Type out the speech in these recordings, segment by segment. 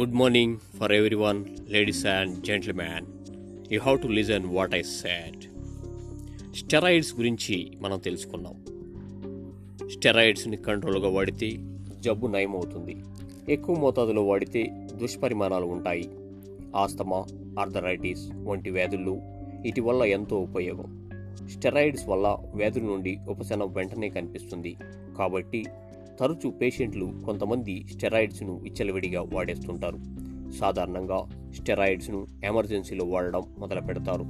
Good morning for everyone, ladies and gentlemen. You have to listen what I said. Steroids గురించి మనం తెలుసుకున్నాం. స్టెరాయిడ్స్ని కంట్రోల్గా వాడితే జబ్బు నయమవుతుంది. ఎక్కువ మోతాదులో వాడితే దుష్పరిమాణాలు ఉంటాయి. ఆస్తమా ఆర్థరైటిస్ వంటి వ్యాధుల్లో వీటి వల్ల ఎంతో ఉపయోగం. స్టెరాయిడ్స్ వల్ల వ్యాధుల నుండి ఉపశమనం వెంటనే కనిపిస్తుంది. కాబట్టి తరచూ పేషెంట్లు కొంతమంది స్టెరాయిడ్స్ను విచ్చలవిడిగా వాడేస్తుంటారు. సాధారణంగా స్టెరాయిడ్స్ను ఎమర్జెన్సీలో వాడడం మొదలు పెడతారు.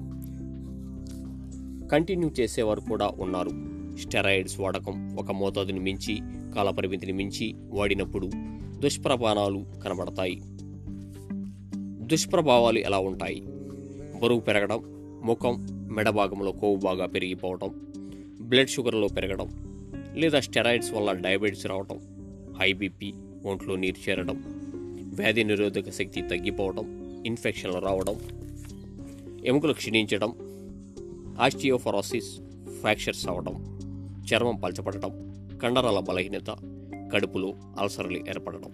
కంటిన్యూ చేసేవారు కూడా ఉన్నారు. స్టెరాయిడ్స్ వాడకం ఒక మోతాదుని మించి కాలపరిమితిని మించి వాడినప్పుడు దుష్ప్రభావాలు కనబడతాయి. దుష్ప్రభావాలు ఎలా ఉంటాయి? బరువు పెరగడం ముఖం మెడ భాగంలో కొవ్వు బాగా పెరిగిపోవడం బ్లడ్ షుగర్లో పెరగడం లేదా స్టెరాయిడ్స్ వల్ల డయాబెటీస్ రావడం హైబీపీ ఒంట్లో నీరు చేరడం వ్యాధి నిరోధక శక్తి తగ్గిపోవడం ఇన్ఫెక్షన్లు రావడం ఎముకలు క్షీణించడం ఆస్టియోఫరాసిస్ ఫ్రాక్చర్స్ అవ్వడం చర్మం పలచపడటం కండరాల బలహీనత కడుపులో అల్సర్లు ఏర్పడడం